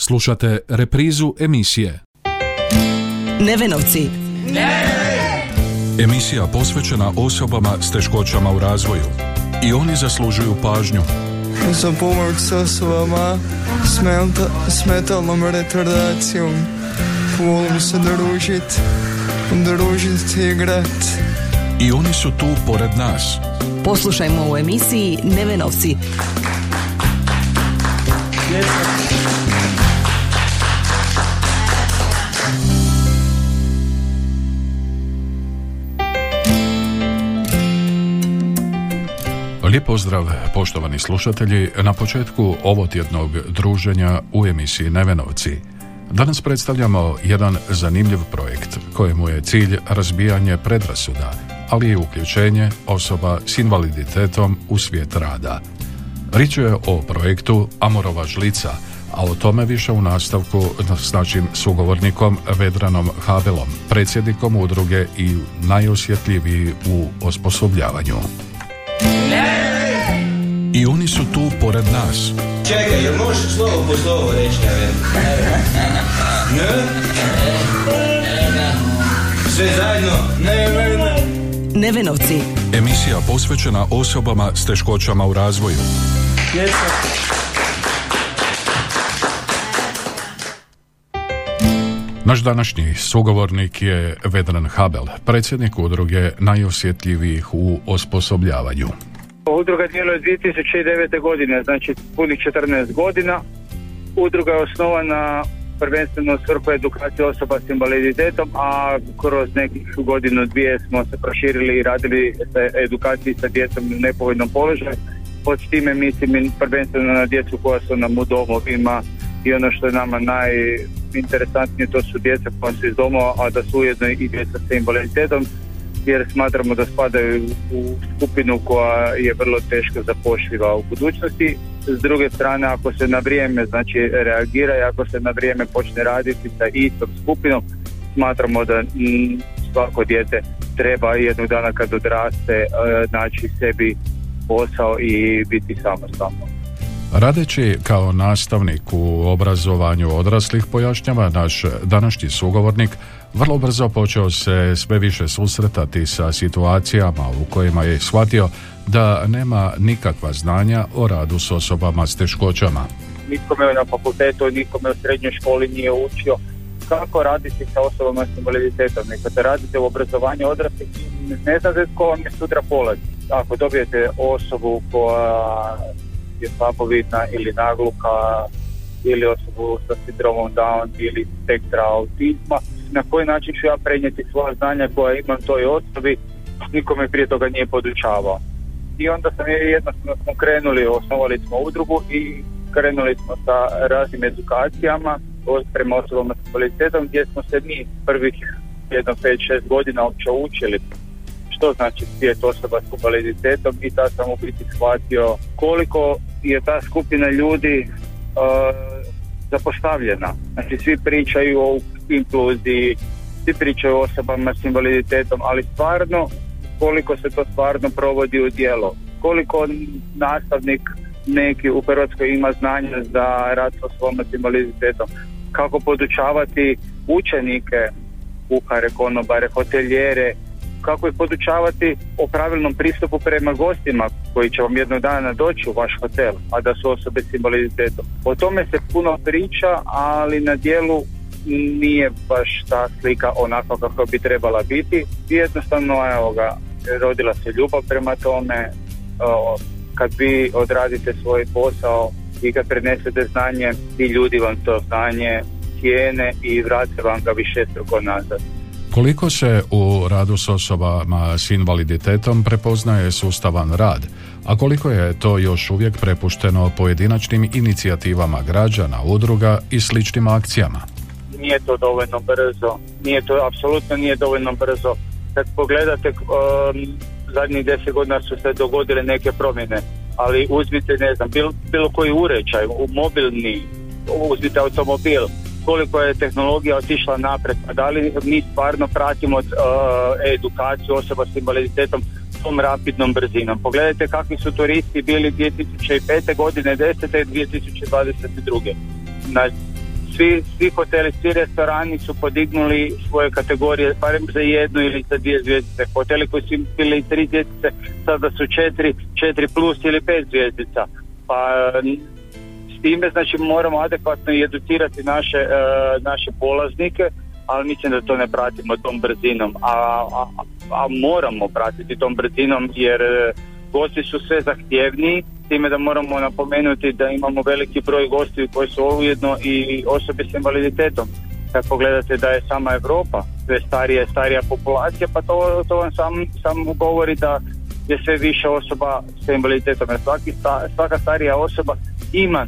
Slušate reprizu emisije Nevenovci. Emisija posvećena osobama s teškoćama u razvoju. I oni zaslužuju pažnju. za pomoć s osobama s, menta- s metalnom retardacijom. Volim se družit, družit i igrat. I oni su tu pored nas. Poslušajmo u emisiji Nevenovci. Lijep pozdrav, poštovani slušatelji, na početku ovotjednog druženja u emisiji Nevenovci. Danas predstavljamo jedan zanimljiv projekt kojemu je cilj razbijanje predrasuda, ali i uključenje osoba s invaliditetom u svijet rada. Riječ je o projektu Amorova žlica, a o tome više u nastavku s našim sugovornikom Vedranom Habelom, predsjednikom udruge i najosjetljiviji u osposobljavanju. I oni su tu pored nas. Čekaj, jel možeš slovo po slovo reći na Ne? Sve zajedno? Ne, ne, ne. Nevenovci. Emisija posvećena osobama s teškoćama u razvoju. Naš današnji sugovornik je Vedran Habel, predsjednik udruge najosjetljivijih u osposobljavanju. Udruga djeluje 2009. godine, znači punih 14 godina. Udruga je osnovana prvenstveno svrhu edukacije osoba s invaliditetom, a kroz nekih godinu dvije smo se proširili i radili sa edukaciji sa djecom u nepovoljnom položaju. Pod time mislim prvenstveno na djecu koja su nam u domovima i ono što je nama najinteresantnije to su djeca koja su iz domova, a da su ujedno i djeca sa invaliditetom jer smatramo da spadaju u skupinu koja je vrlo teško zapošljiva u budućnosti. S druge strane, ako se na vrijeme znači, reagira i ako se na vrijeme počne raditi sa istom skupinom, smatramo da mm, svako dijete treba jednog dana kad odraste e, naći sebi posao i biti samostalno. Radeći kao nastavnik u obrazovanju odraslih pojašnjava naš današnji sugovornik vrlo brzo počeo se sve više susretati sa situacijama u kojima je shvatio da nema nikakva znanja o radu s osobama s teškoćama. Nitko me na fakultetu, nitko me u srednjoj školi nije učio kako raditi sa osobama s invaliditetom. I kada radite u obrazovanju odraslih, ne znate tko vam je sutra polazi. Ako dobijete osobu koja je slabovidna ili nagluka ili osobu sa sindromom Down ili spektra autizma, na koji način ću ja prenijeti svoja znanja koja imam toj osobi, niko me prije toga nije podučavao. I onda sam je jednostavno smo krenuli, osnovali smo udrugu i krenuli smo sa raznim edukacijama prema osobama s invaliditetom gdje smo se mi prvih jedno 5-6 godina uopće učili što znači svijet osoba s invaliditetom i tada sam u biti shvatio koliko je ta skupina ljudi zapostavljena. Znači svi pričaju o inkluziji, svi pričaju o osobama s invaliditetom, ali stvarno koliko se to stvarno provodi u djelo. Koliko nastavnik neki u Hrvatskoj ima znanja za rad s osobama s invaliditetom. Kako podučavati učenike, kuhare, konobare, hoteljere, kako ih podučavati o pravilnom pristupu prema gostima koji će vam jednog dana doći u vaš hotel, a da su osobe s invaliditetom. O tome se puno priča, ali na dijelu nije baš ta slika onako kako bi trebala biti. Jednostavno, evo ga, rodila se ljubav prema tome, kad vi odradite svoj posao i kad prenesete znanje, ti ljudi vam to znanje cijene i vrate vam ga više struko nazad. Koliko se u radu s osobama s invaliditetom prepoznaje sustavan rad, a koliko je to još uvijek prepušteno pojedinačnim inicijativama građana, udruga i sličnim akcijama? Nije to dovoljno brzo, nije to, apsolutno nije dovoljno brzo. Kad pogledate, um, zadnjih deset godina su se dogodile neke promjene, ali uzmite, ne znam, bilo, bilo koji uređaj, mobilni, uzmite automobil, koliko je tehnologija otišla napred, a da li mi stvarno pratimo uh, edukaciju osoba s invaliditetom tom rapidnom brzinom. Pogledajte kakvi su turisti bili 2005. godine 10. i 2022. Na svi, svi hoteli, svi restorani su podignuli svoje kategorije, barem za jednu ili za dvije zvijezdice. Hoteli koji su bili tri zvijezdice, sada su četiri, četiri plus ili pet zvijezdica. Pa time znači moramo adekvatno i educirati naše, e, naše polaznike, ali mislim da to ne pratimo tom brzinom, a, a, a moramo pratiti tom brzinom jer e, gosti su sve zahtjevniji, time da moramo napomenuti da imamo veliki broj gosti koji su ujedno i osobe s invaliditetom. Kad pogledate da je sama Europa sve starija i starija populacija, pa to, to vam sam, sam govori da je sve više osoba s invaliditetom. Jer svaka starija osoba ima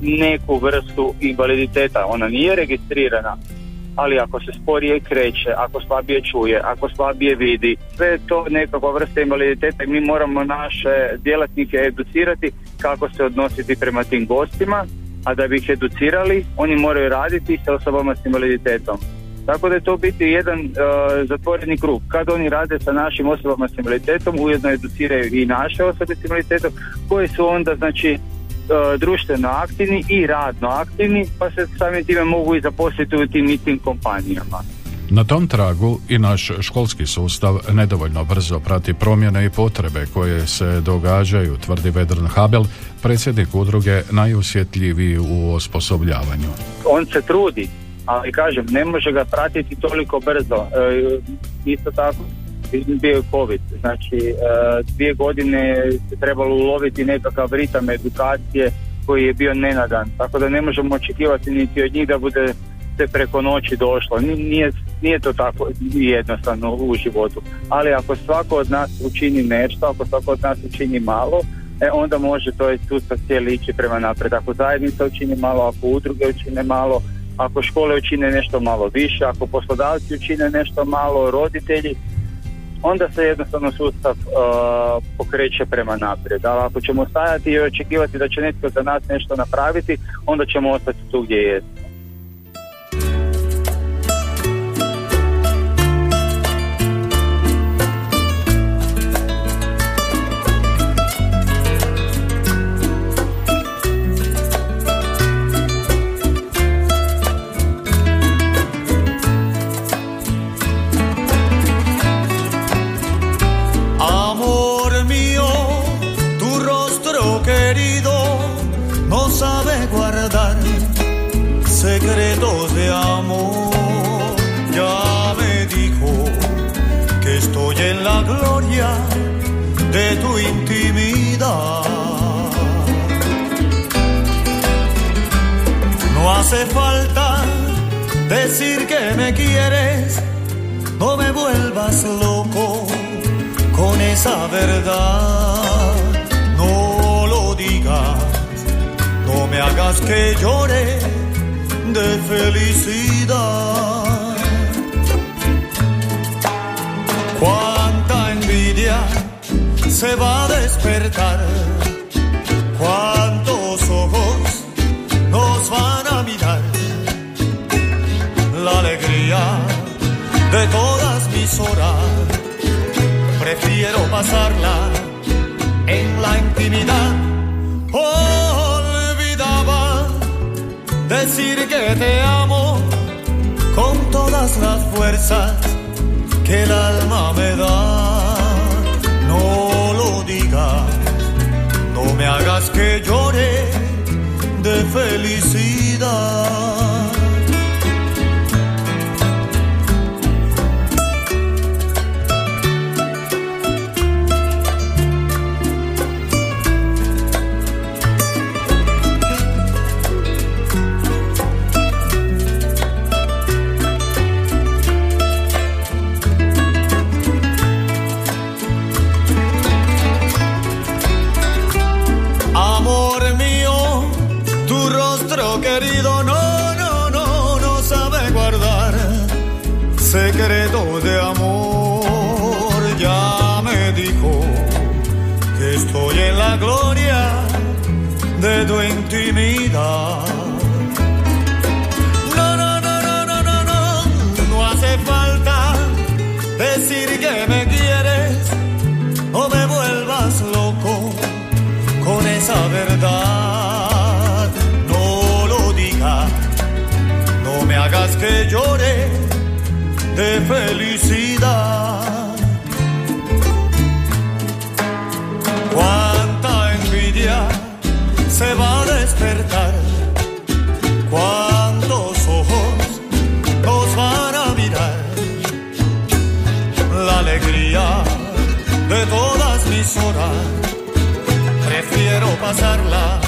neku vrstu invaliditeta. Ona nije registrirana, ali ako se sporije kreće, ako slabije čuje, ako slabije vidi, sve to nekakva vrsta invaliditeta i mi moramo naše djelatnike educirati kako se odnositi prema tim gostima, a da bi ih educirali, oni moraju raditi sa osobama s invaliditetom. Tako da je to biti jedan uh, zatvoreni krug. Kad oni rade sa našim osobama s invaliditetom, ujedno educiraju i naše osobe s invaliditetom, koji su onda znači društveno aktivni i radno aktivni, pa se samim time mogu i zaposliti u tim istim kompanijama. Na tom tragu i naš školski sustav nedovoljno brzo prati promjene i potrebe koje se događaju, tvrdi Vedran Habel, predsjednik udruge najusjetljiviji u osposobljavanju. On se trudi, ali kažem, ne može ga pratiti toliko brzo. E, isto tako, bio je COVID, znači e, dvije godine se trebalo uloviti nekakav ritam edukacije koji je bio nenadan, tako da ne možemo očekivati niti od njih da bude se preko noći došlo. Nije, nije to tako jednostavno u životu, ali ako svako od nas učini nešto, ako svako od nas učini malo, e, onda može to sustav cijeli ići prema napred. Ako zajednica učini malo, ako udruge učine malo, ako škole učine nešto malo više, ako poslodavci učine nešto malo, roditelji, onda se jednostavno sustav uh, pokreće prema naprijed. Ali ako ćemo stajati i očekivati da će netko za nas nešto napraviti, onda ćemo ostati tu gdje jesmo. Decir que me quieres, no me vuelvas loco con esa verdad. No lo digas, no me hagas que llore de felicidad. Cuánta envidia se va a despertar de todas mis horas. Prefiero pasarla en la intimidad. Olvidaba decir que te amo con todas las fuerzas que el alma me da. No lo digas, no me hagas que llore de felicidad. querido que lloré de felicidad. Cuánta envidia se va a despertar. Cuántos ojos nos van a mirar. La alegría de todas mis horas. Prefiero pasarla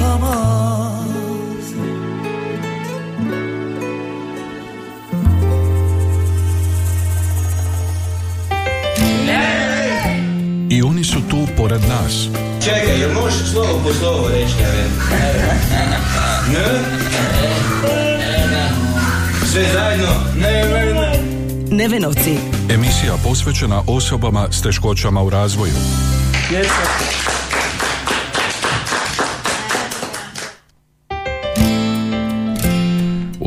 jamás. I oni su tu pored nas. Čekaj, jel možeš slovo po slovo reći, ne? Ne? Sve zajedno? Ne, ne, ne. Nevenovci. Emisija posvećena osobama s teškoćama u razvoju.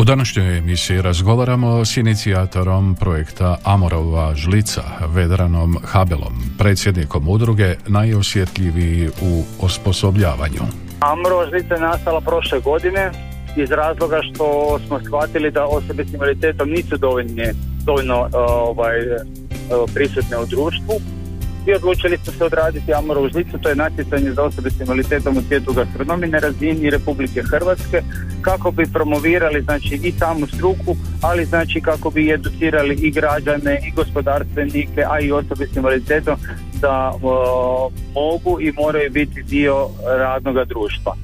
Današnjoj emisiji razgovaramo s inicijatorom projekta Amorova žlica, Vedranom Habelom, predsjednikom udruge najosjetljiviji u osposobljavanju. Amrova žlica je nastala prošle godine iz razloga što smo shvatili da osobe s invaliditetom nisu dovoljno, dovoljno ovaj, prisutne u društvu i odlučili smo se odraditi Amorovu žlicu, to je natjecanje za osobe s invaliditetom u svijetu gastronomije na razini Republike Hrvatske kako bi promovirali znači i samu struku, ali znači kako bi educirali i građane i gospodarstvenike, a i osobe s invaliditetom da uh, mogu i moraju biti dio radnog društva.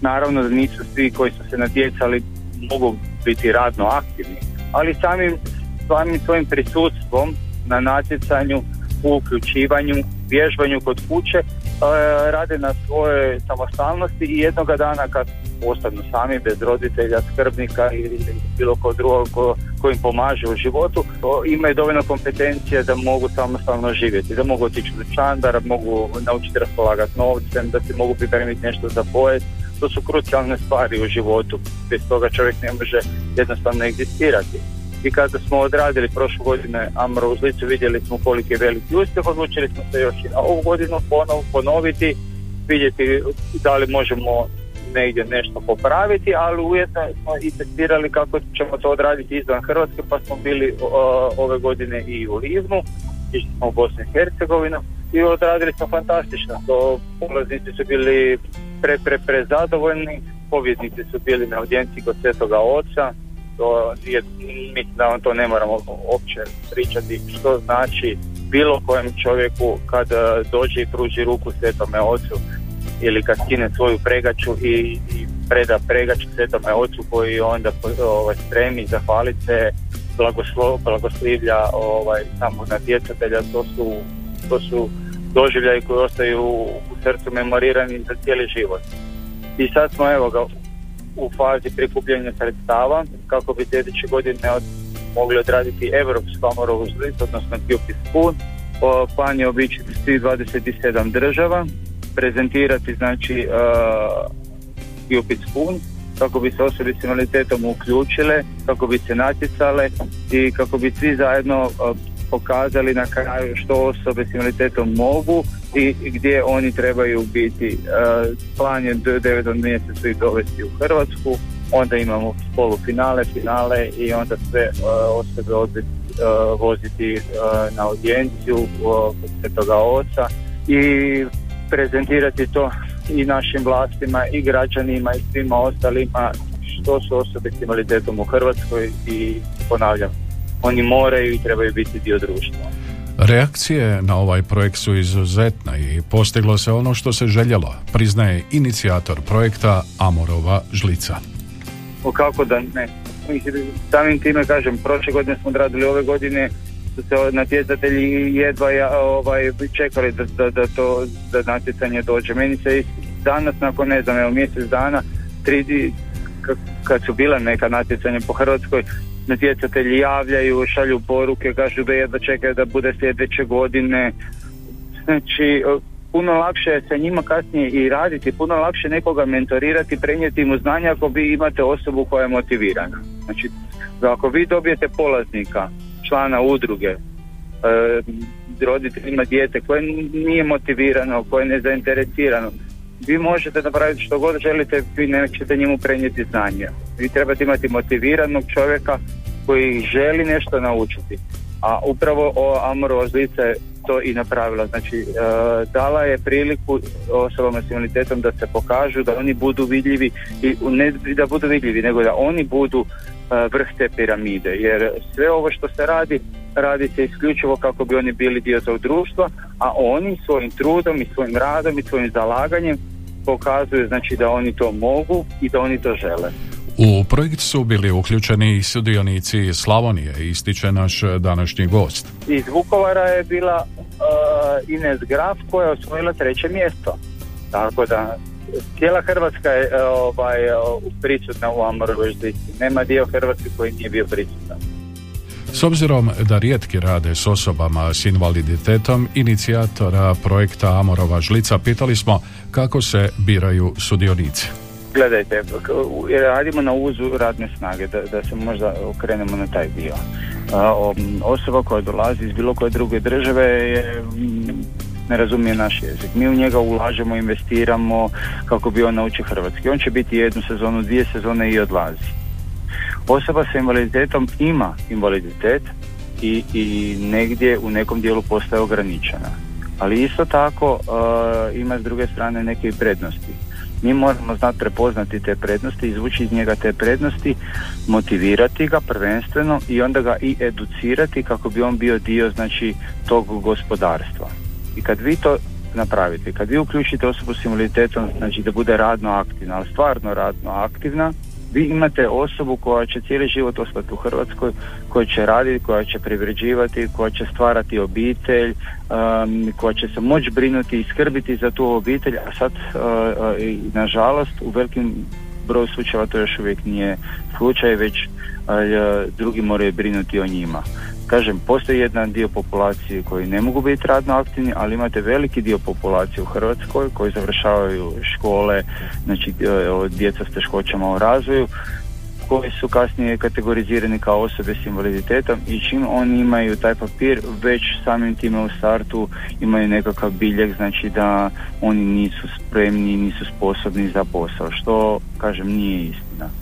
Naravno da nisu svi koji su se natjecali mogu biti radno aktivni, ali samim, samim svojim prisustvom na natjecanju u uključivanju, vježbanju kod kuće e, rade na svojoj samostalnosti i jednoga dana kad ostanu sami bez roditelja, skrbnika ili bilo ko drugog ko, ko im pomaže u životu, imaju dovoljno kompetencije da mogu samostalno živjeti, da mogu otići u da mogu naučiti raspolagati novcem, da si mogu pripremiti nešto za pojest, to su krucijalne stvari u životu, bez toga čovjek ne može jednostavno egzistirati. I kada smo odradili prošle godine Amro uz licu, vidjeli smo koliki je veliki uspjeh, odlučili smo se još i na ovu godinu ponov, ponoviti, vidjeti da li možemo negdje nešto popraviti, ali ujedno smo i testirali kako ćemo to odraditi izvan Hrvatske, pa smo bili o, ove godine i u Livnu, išli smo u Bosnu i Hercegovinu i odradili smo fantastično. To polaznici su bili pre, pre, pre zadovoljni, pobjednici su bili na audijenciji kod Svetoga Oca, to je, mislim da vam to ne moramo uopće pričati što znači bilo kojem čovjeku kad eh, dođe i pruži ruku Svetome Ocu ili kad skine svoju pregaču i, i preda pregaču Svetome Ocu koji onda ovaj, spremi zahvalit se blagoslivlja ovaj, samog natjecatelja to su, to su doživljaji koji ostaju u srcu memorirani za cijeli život. I sad smo evo ga u fazi prikupljanja sredstava kako bi sljedeće godine od, mogli odraditi Evropsku amorovu žlicu, odnosno. O, plan je obići svih 27 država, prezentirati znači Cupid Spoon kako bi se osobe s invaliditetom uključile, kako bi se natjecale i kako bi svi zajedno uh, pokazali na kraju što osobe s invaliditetom mogu i gdje oni trebaju biti. E, plan je do 9. mjesecu ih dovesti u Hrvatsku, onda imamo polufinale, finale i onda sve uh, osobe odbiti, uh, voziti na audijenciju kod Svetoga Oca i prezentirati to i našim vlastima i građanima i svima ostalima što su osobe s invaliditetom u Hrvatskoj i ponavljam, oni moraju i trebaju biti dio društva. Reakcije na ovaj projekt su izuzetne i postiglo se ono što se željelo, priznaje inicijator projekta Amorova žlica. O kako da ne. Samim time kažem, prošle godine smo odradili ove godine su se natjecatelji jedva ovaj, čekali da, da, da to da natjecanje dođe. Meni se danas nakon ne znam, evo mjesec dana, tri, kad su bila neka natjecanja po Hrvatskoj, natjecatelji javljaju, šalju poruke, kažu da jedva čekaju da bude sljedeće godine. Znači, o, puno lakše je sa njima kasnije i raditi, puno lakše nekoga mentorirati, prenijeti mu znanja ako vi imate osobu koja je motivirana. Znači, ako vi dobijete polaznika, člana udruge, e, roditelj ima dijete koje nije motivirano, koje je nezainteresirano, vi možete napraviti što god želite, vi nećete njemu prenijeti znanje. Vi trebate imati motiviranog čovjeka koji želi nešto naučiti. A upravo o Amorovo je to i napravila. Znači, e, dala je priliku osobama s invaliditetom da se pokažu, da oni budu vidljivi i ne da budu vidljivi, nego da oni budu e, vrh te piramide. Jer sve ovo što se radi, radi se isključivo kako bi oni bili dio tog društva, a oni svojim trudom i svojim radom i svojim zalaganjem pokazuju znači da oni to mogu i da oni to žele. U projekt su bili uključeni i sudionici Slavonije, ističe naš današnji gost. Iz Vukovara je bila uh, Ines Graf koja je osvojila treće mjesto. Tako da cijela Hrvatska je uh, ovaj, uh, prisutna u Amorovoj Nema dio Hrvatske koji nije bio prisutan. S obzirom da rijetki rade s osobama s invaliditetom, inicijatora projekta Amorova žlica pitali smo kako se biraju sudionici. Gledajte, radimo na uzu radne snage, da, da se možda okrenemo na taj dio. Osoba koja dolazi iz bilo koje druge države je ne razumije naš jezik. Mi u njega ulažemo, investiramo kako bi on naučio hrvatski. On će biti jednu sezonu, dvije sezone i odlazi. Osoba sa invaliditetom ima invaliditet i, i negdje u nekom dijelu postaje ograničena. Ali isto tako ima s druge strane neke prednosti mi moramo znati prepoznati te prednosti, izvući iz njega te prednosti, motivirati ga prvenstveno i onda ga i educirati kako bi on bio dio znači tog gospodarstva. I kad vi to napravite, kad vi uključite osobu s invaliditetom, znači da bude radno aktivna, ali stvarno radno aktivna, vi imate osobu koja će cijeli život ostati u Hrvatskoj, koja će raditi, koja će privređivati, koja će stvarati obitelj, um, koja će se moći brinuti i skrbiti za tu obitelj, a sad uh, uh, nažalost u velikim broju slučajeva to još uvijek nije slučaj, već uh, drugi moraju brinuti o njima. Kažem, postoji jedan dio populacije koji ne mogu biti radno aktivni, ali imate veliki dio populacije u Hrvatskoj koji završavaju škole, znači e, djeca s teškoćama u razvoju, koji su kasnije kategorizirani kao osobe s invaliditetom i čim oni imaju taj papir, već samim time u startu imaju nekakav biljeg, znači da oni nisu spremni, nisu sposobni za posao, što, kažem, nije istina.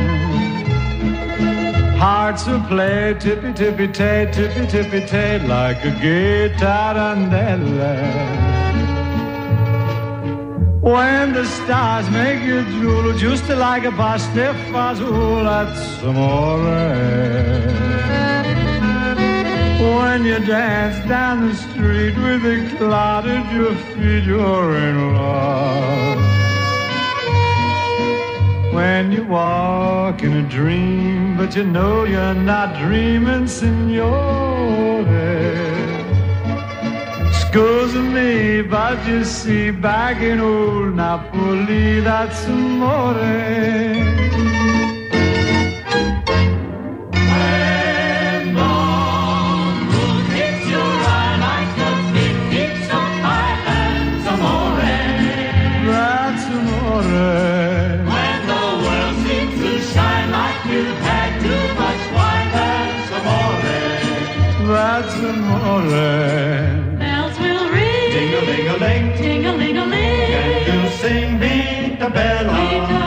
Hearts will play tippy tippy tay, tippy tippy tay, like a guitar tarantella. When the stars make you drool, just like a pasta fazool, that's amore. When you dance down the street with a cloud at your feet, you're in love. When you walk in a dream, but you know you're not dreaming, signore. Me, but you see, back in old Napoli, that's amore. Bells will ring. Ding a ling a ling. Ding a ling a ling. And you sing, beat the bell on.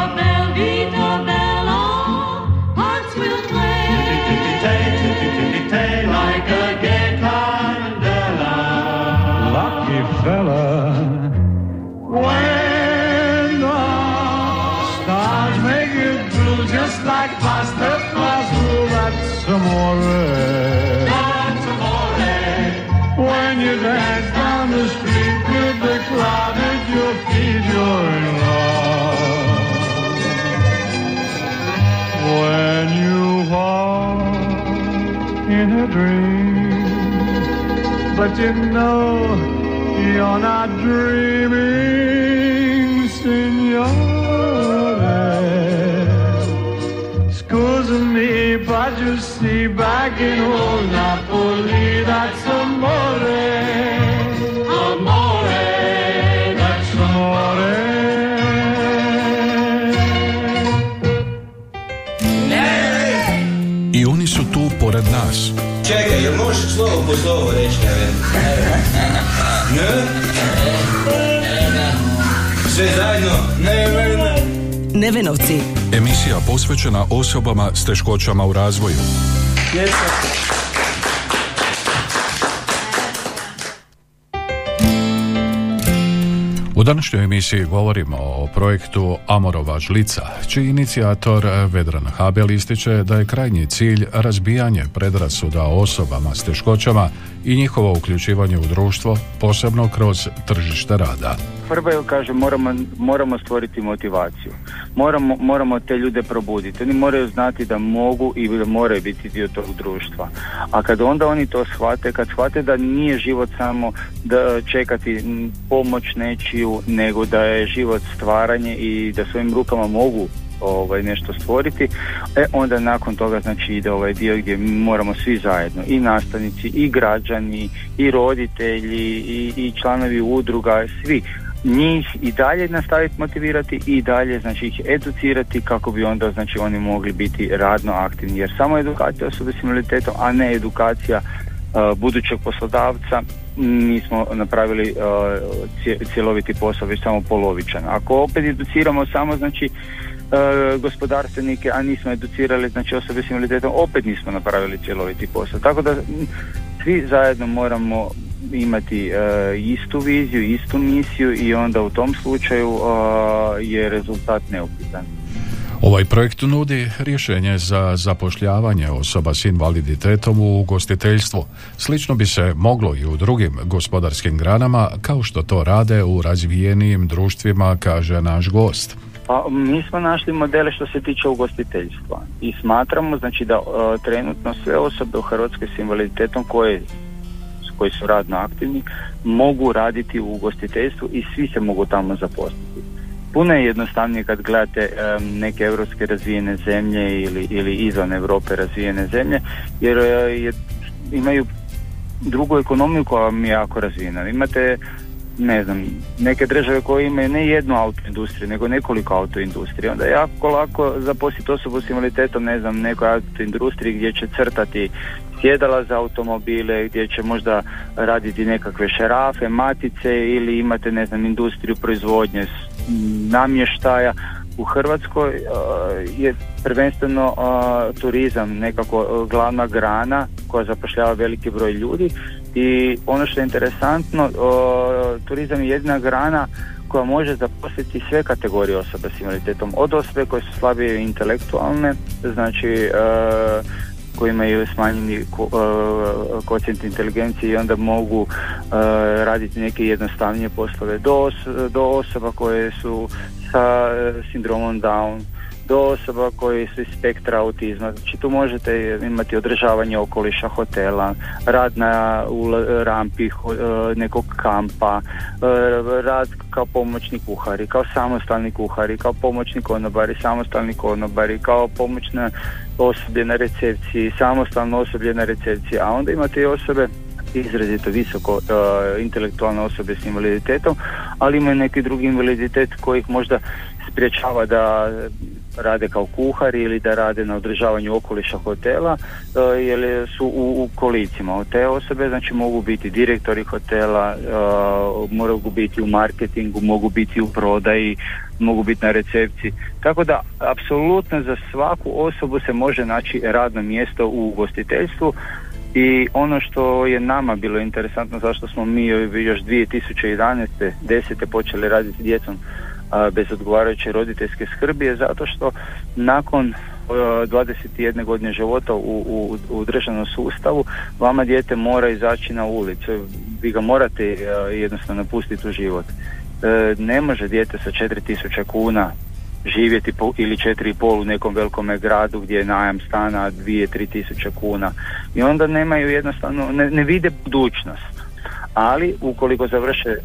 But you know you're not dreaming, signore. Scusa me, but you see back in old Napoli, that's amore. I oni su pored nas. Čekaj, jel možeš slovo po slovo reći, Neven? Ne? Sve zajedno? Neven. Nevenovci. Emisija posvećena osobama s teškoćama u razvoju. U današnjoj emisiji govorimo o projektu Amorova žlica, čiji inicijator Vedran Habel ističe da je krajnji cilj razbijanje predrasuda osobama s teškoćama i njihovo uključivanje u društvo, posebno kroz tržište rada. Prvo je, kaže, moramo, moramo stvoriti motivaciju. Moramo, moramo te ljude probuditi. Oni moraju znati da mogu i moraju biti dio tog društva. A kad onda oni to shvate, kad shvate da nije život samo da čekati pomoć nečiju, nego da je život stvaranje i da svojim rukama mogu ovaj nešto stvoriti, e onda nakon toga znači ide ovaj dio gdje moramo svi zajedno. I nastavnici i građani i roditelji i, i članovi udruga svi. Njih i dalje nastaviti motivirati i dalje znači ih educirati kako bi onda znači oni mogli biti radno aktivni. Jer samo edukacija osobe s invaliditetom a ne edukacija uh, budućeg poslodavca nismo napravili uh, cjeloviti posao već samo polovičan ako opet educiramo samo znači uh, gospodarstvenike a nismo educirali znači osobe s invaliditetom opet nismo napravili cjeloviti posao tako da svi zajedno moramo imati e, istu viziju, istu misiju i onda u tom slučaju e, je rezultat neupitan. Ovaj projekt nudi rješenje za zapošljavanje osoba s invaliditetom u ugostiteljstvu. Slično bi se moglo i u drugim gospodarskim granama, kao što to rade u razvijenijim društvima, kaže naš gost. Pa mi smo našli modele što se tiče ugostiteljstva i smatramo znači da e, trenutno sve osobe u Hrvatskoj s invaliditetom koje koji su radno aktivni mogu raditi u ugostiteljstvu i svi se mogu tamo zaposliti. Puno je jednostavnije kad gledate em, neke europske razvijene zemlje ili, ili izvan Europe razvijene zemlje jer e, je, imaju drugu ekonomiju koja vam je jako razvijena. Imate ne znam, neke države koje imaju ne jednu autoindustriju, nego nekoliko autoindustrije. Onda je jako lako zaposliti osobu s invaliditetom, ne znam, nekoj autoindustriji gdje će crtati sjedala za automobile, gdje će možda raditi nekakve šarafe, matice ili imate, ne znam, industriju proizvodnje namještaja. U Hrvatskoj e, je prvenstveno e, turizam nekako e, glavna grana koja zapošljava veliki broj ljudi i ono što je interesantno, turizam je jedna grana koja može zaposliti sve kategorije osoba s invaliditetom, od osobe koje su slabije intelektualne, znači koji imaju smanjeni e, kocijent inteligencije i onda mogu e, raditi neke jednostavnije poslove do, do osoba koje su sa e, sindromom Down do osoba koji su iz spektra autizma. Znači tu možete imati održavanje okoliša hotela, rad na rampi nekog kampa, rad kao pomoćni kuhari, kao samostalni kuhari, kao pomoćni konobari, samostalni konobari, kao pomoćna osoblje na recepciji, samostalno osoblje na recepciji, a onda imate i osobe izrazito visoko e, intelektualne osobe s invaliditetom, ali imaju neki drugi invaliditet koji ih možda spriječava da rade kao kuhari ili da rade na održavanju okoliša hotela e, jer su u, u kolicima. Te osobe znači mogu biti direktori hotela, e, mogu biti u marketingu, mogu biti u prodaji, mogu biti na recepciji. Tako da apsolutno za svaku osobu se može naći radno mjesto u ugostiteljstvu I ono što je nama bilo interesantno, zašto smo mi još 2011. 10. počeli raditi s djecom bez odgovarajuće roditeljske skrbi je zato što nakon a, 21 godine života u, u, u državnom sustavu vama dijete mora izaći na ulicu. Vi ga morate a, jednostavno pustiti u život. E, ne može dijete sa 4000 kuna živjeti po, ili četiri i pol u nekom velikom gradu gdje je najam stana dvije, tri tisuće kuna i onda nemaju jednostavno, ne, ne vide budućnost ali ukoliko završe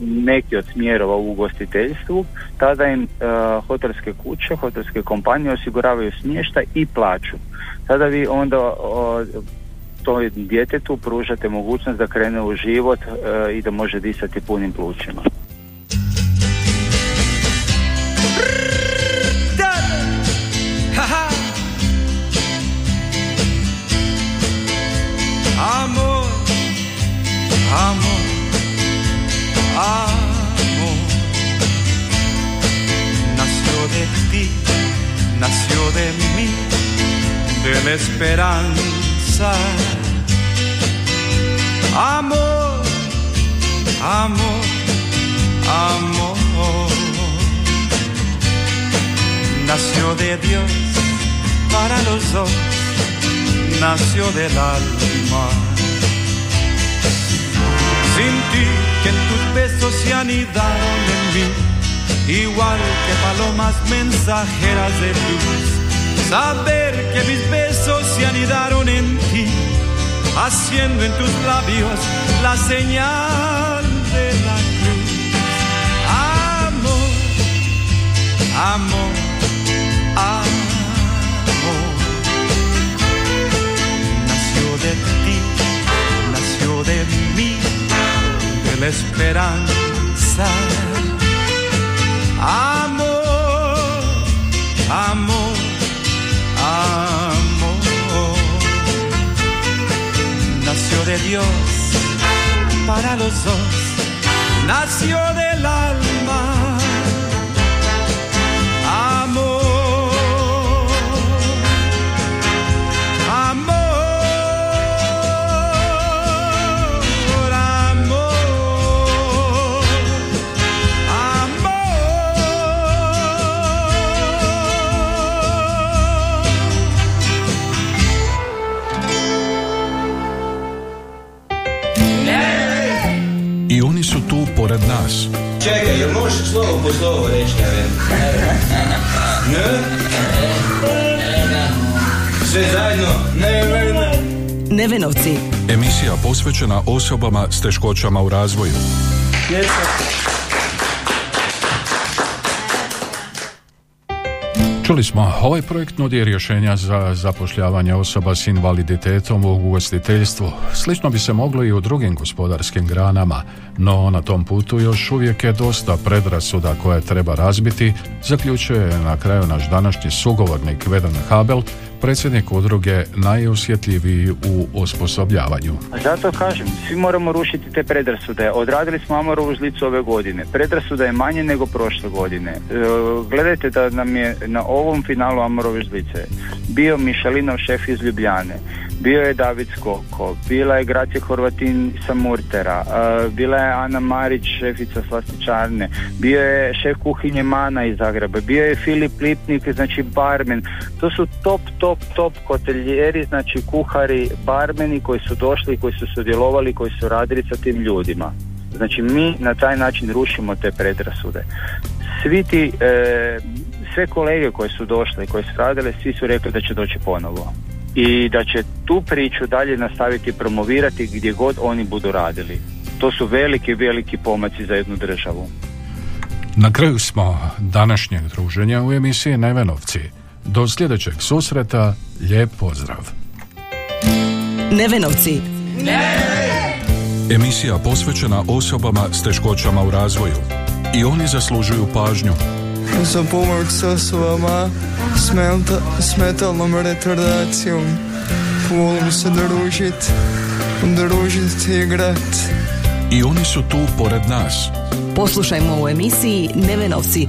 neki od smjerova u ugostiteljstvu. Tada im uh, hotelske kuće, hotelske kompanije osiguravaju smještaj i plaću. Tada vi onda uh, to djetetu pružate mogućnost da krene u život uh, i da može disati punim plućima nació de mí, de la esperanza. Amor, amor, amor. Nació de Dios para los dos nació del alma. Sin ti que tus besos se anidaron en mí, igual que palomas mensajeras de luz. Saber que mis besos se anidaron en ti, haciendo en tus labios la señal de la cruz. Amor, amor, amor. de ti, nació de mí, de la esperanza. Amor, amor, amor. Nació de Dios para los dos, nació del alma. Nevenovci. Emisija posvećena osobama s teškoćama u razvoju. Čuli smo, ovaj projekt nudi rješenja za zapošljavanje osoba s invaliditetom u ugostiteljstvu. Slično bi se moglo i u drugim gospodarskim granama, no na tom putu još uvijek je dosta predrasuda koje treba razbiti, zaključuje na kraju naš današnji sugovornik Vedan Habel, predsjednik udruge najosjetljiviji u osposobljavanju. Zato kažem, svi moramo rušiti te predrasude. Odradili smo Amorovu žlicu ove godine. Predrasuda je manje nego prošle godine. E, gledajte da nam je na ovom finalu Amorove žlice bio Mišelinov šef iz Ljubljane, bio je David Skoko, bila je Gracija Horvatin sa Murtera, e, bila je Ana Marić, šefica slastičarne, bio je šef kuhinje Mana iz Zagreba, bio je Filip Lipnik, znači barmen. To su top, top, top hotelijeri, znači kuhari, barmeni koji su došli, koji su sudjelovali, koji su radili sa tim ljudima. Znači mi na taj način rušimo te predrasude. Svi ti, e, sve kolege koji su došle i koji su radile, svi su rekli da će doći ponovo. I da će tu priču dalje nastaviti promovirati gdje god oni budu radili. To su veliki, veliki pomaci za jednu državu. Na kraju smo današnjeg druženja u emisiji Nevenovci. Do sljedećeg susreta, lijep pozdrav. Nevenovci. Emisija posvećena osobama s teškoćama u razvoju. I oni zaslužuju pažnju. Za pomoć s osobama s, menta, s metalnom retardacijom. Volim se družit, družit i igrat. I oni su tu pored nas. Poslušajmo u emisiji Nevenovci.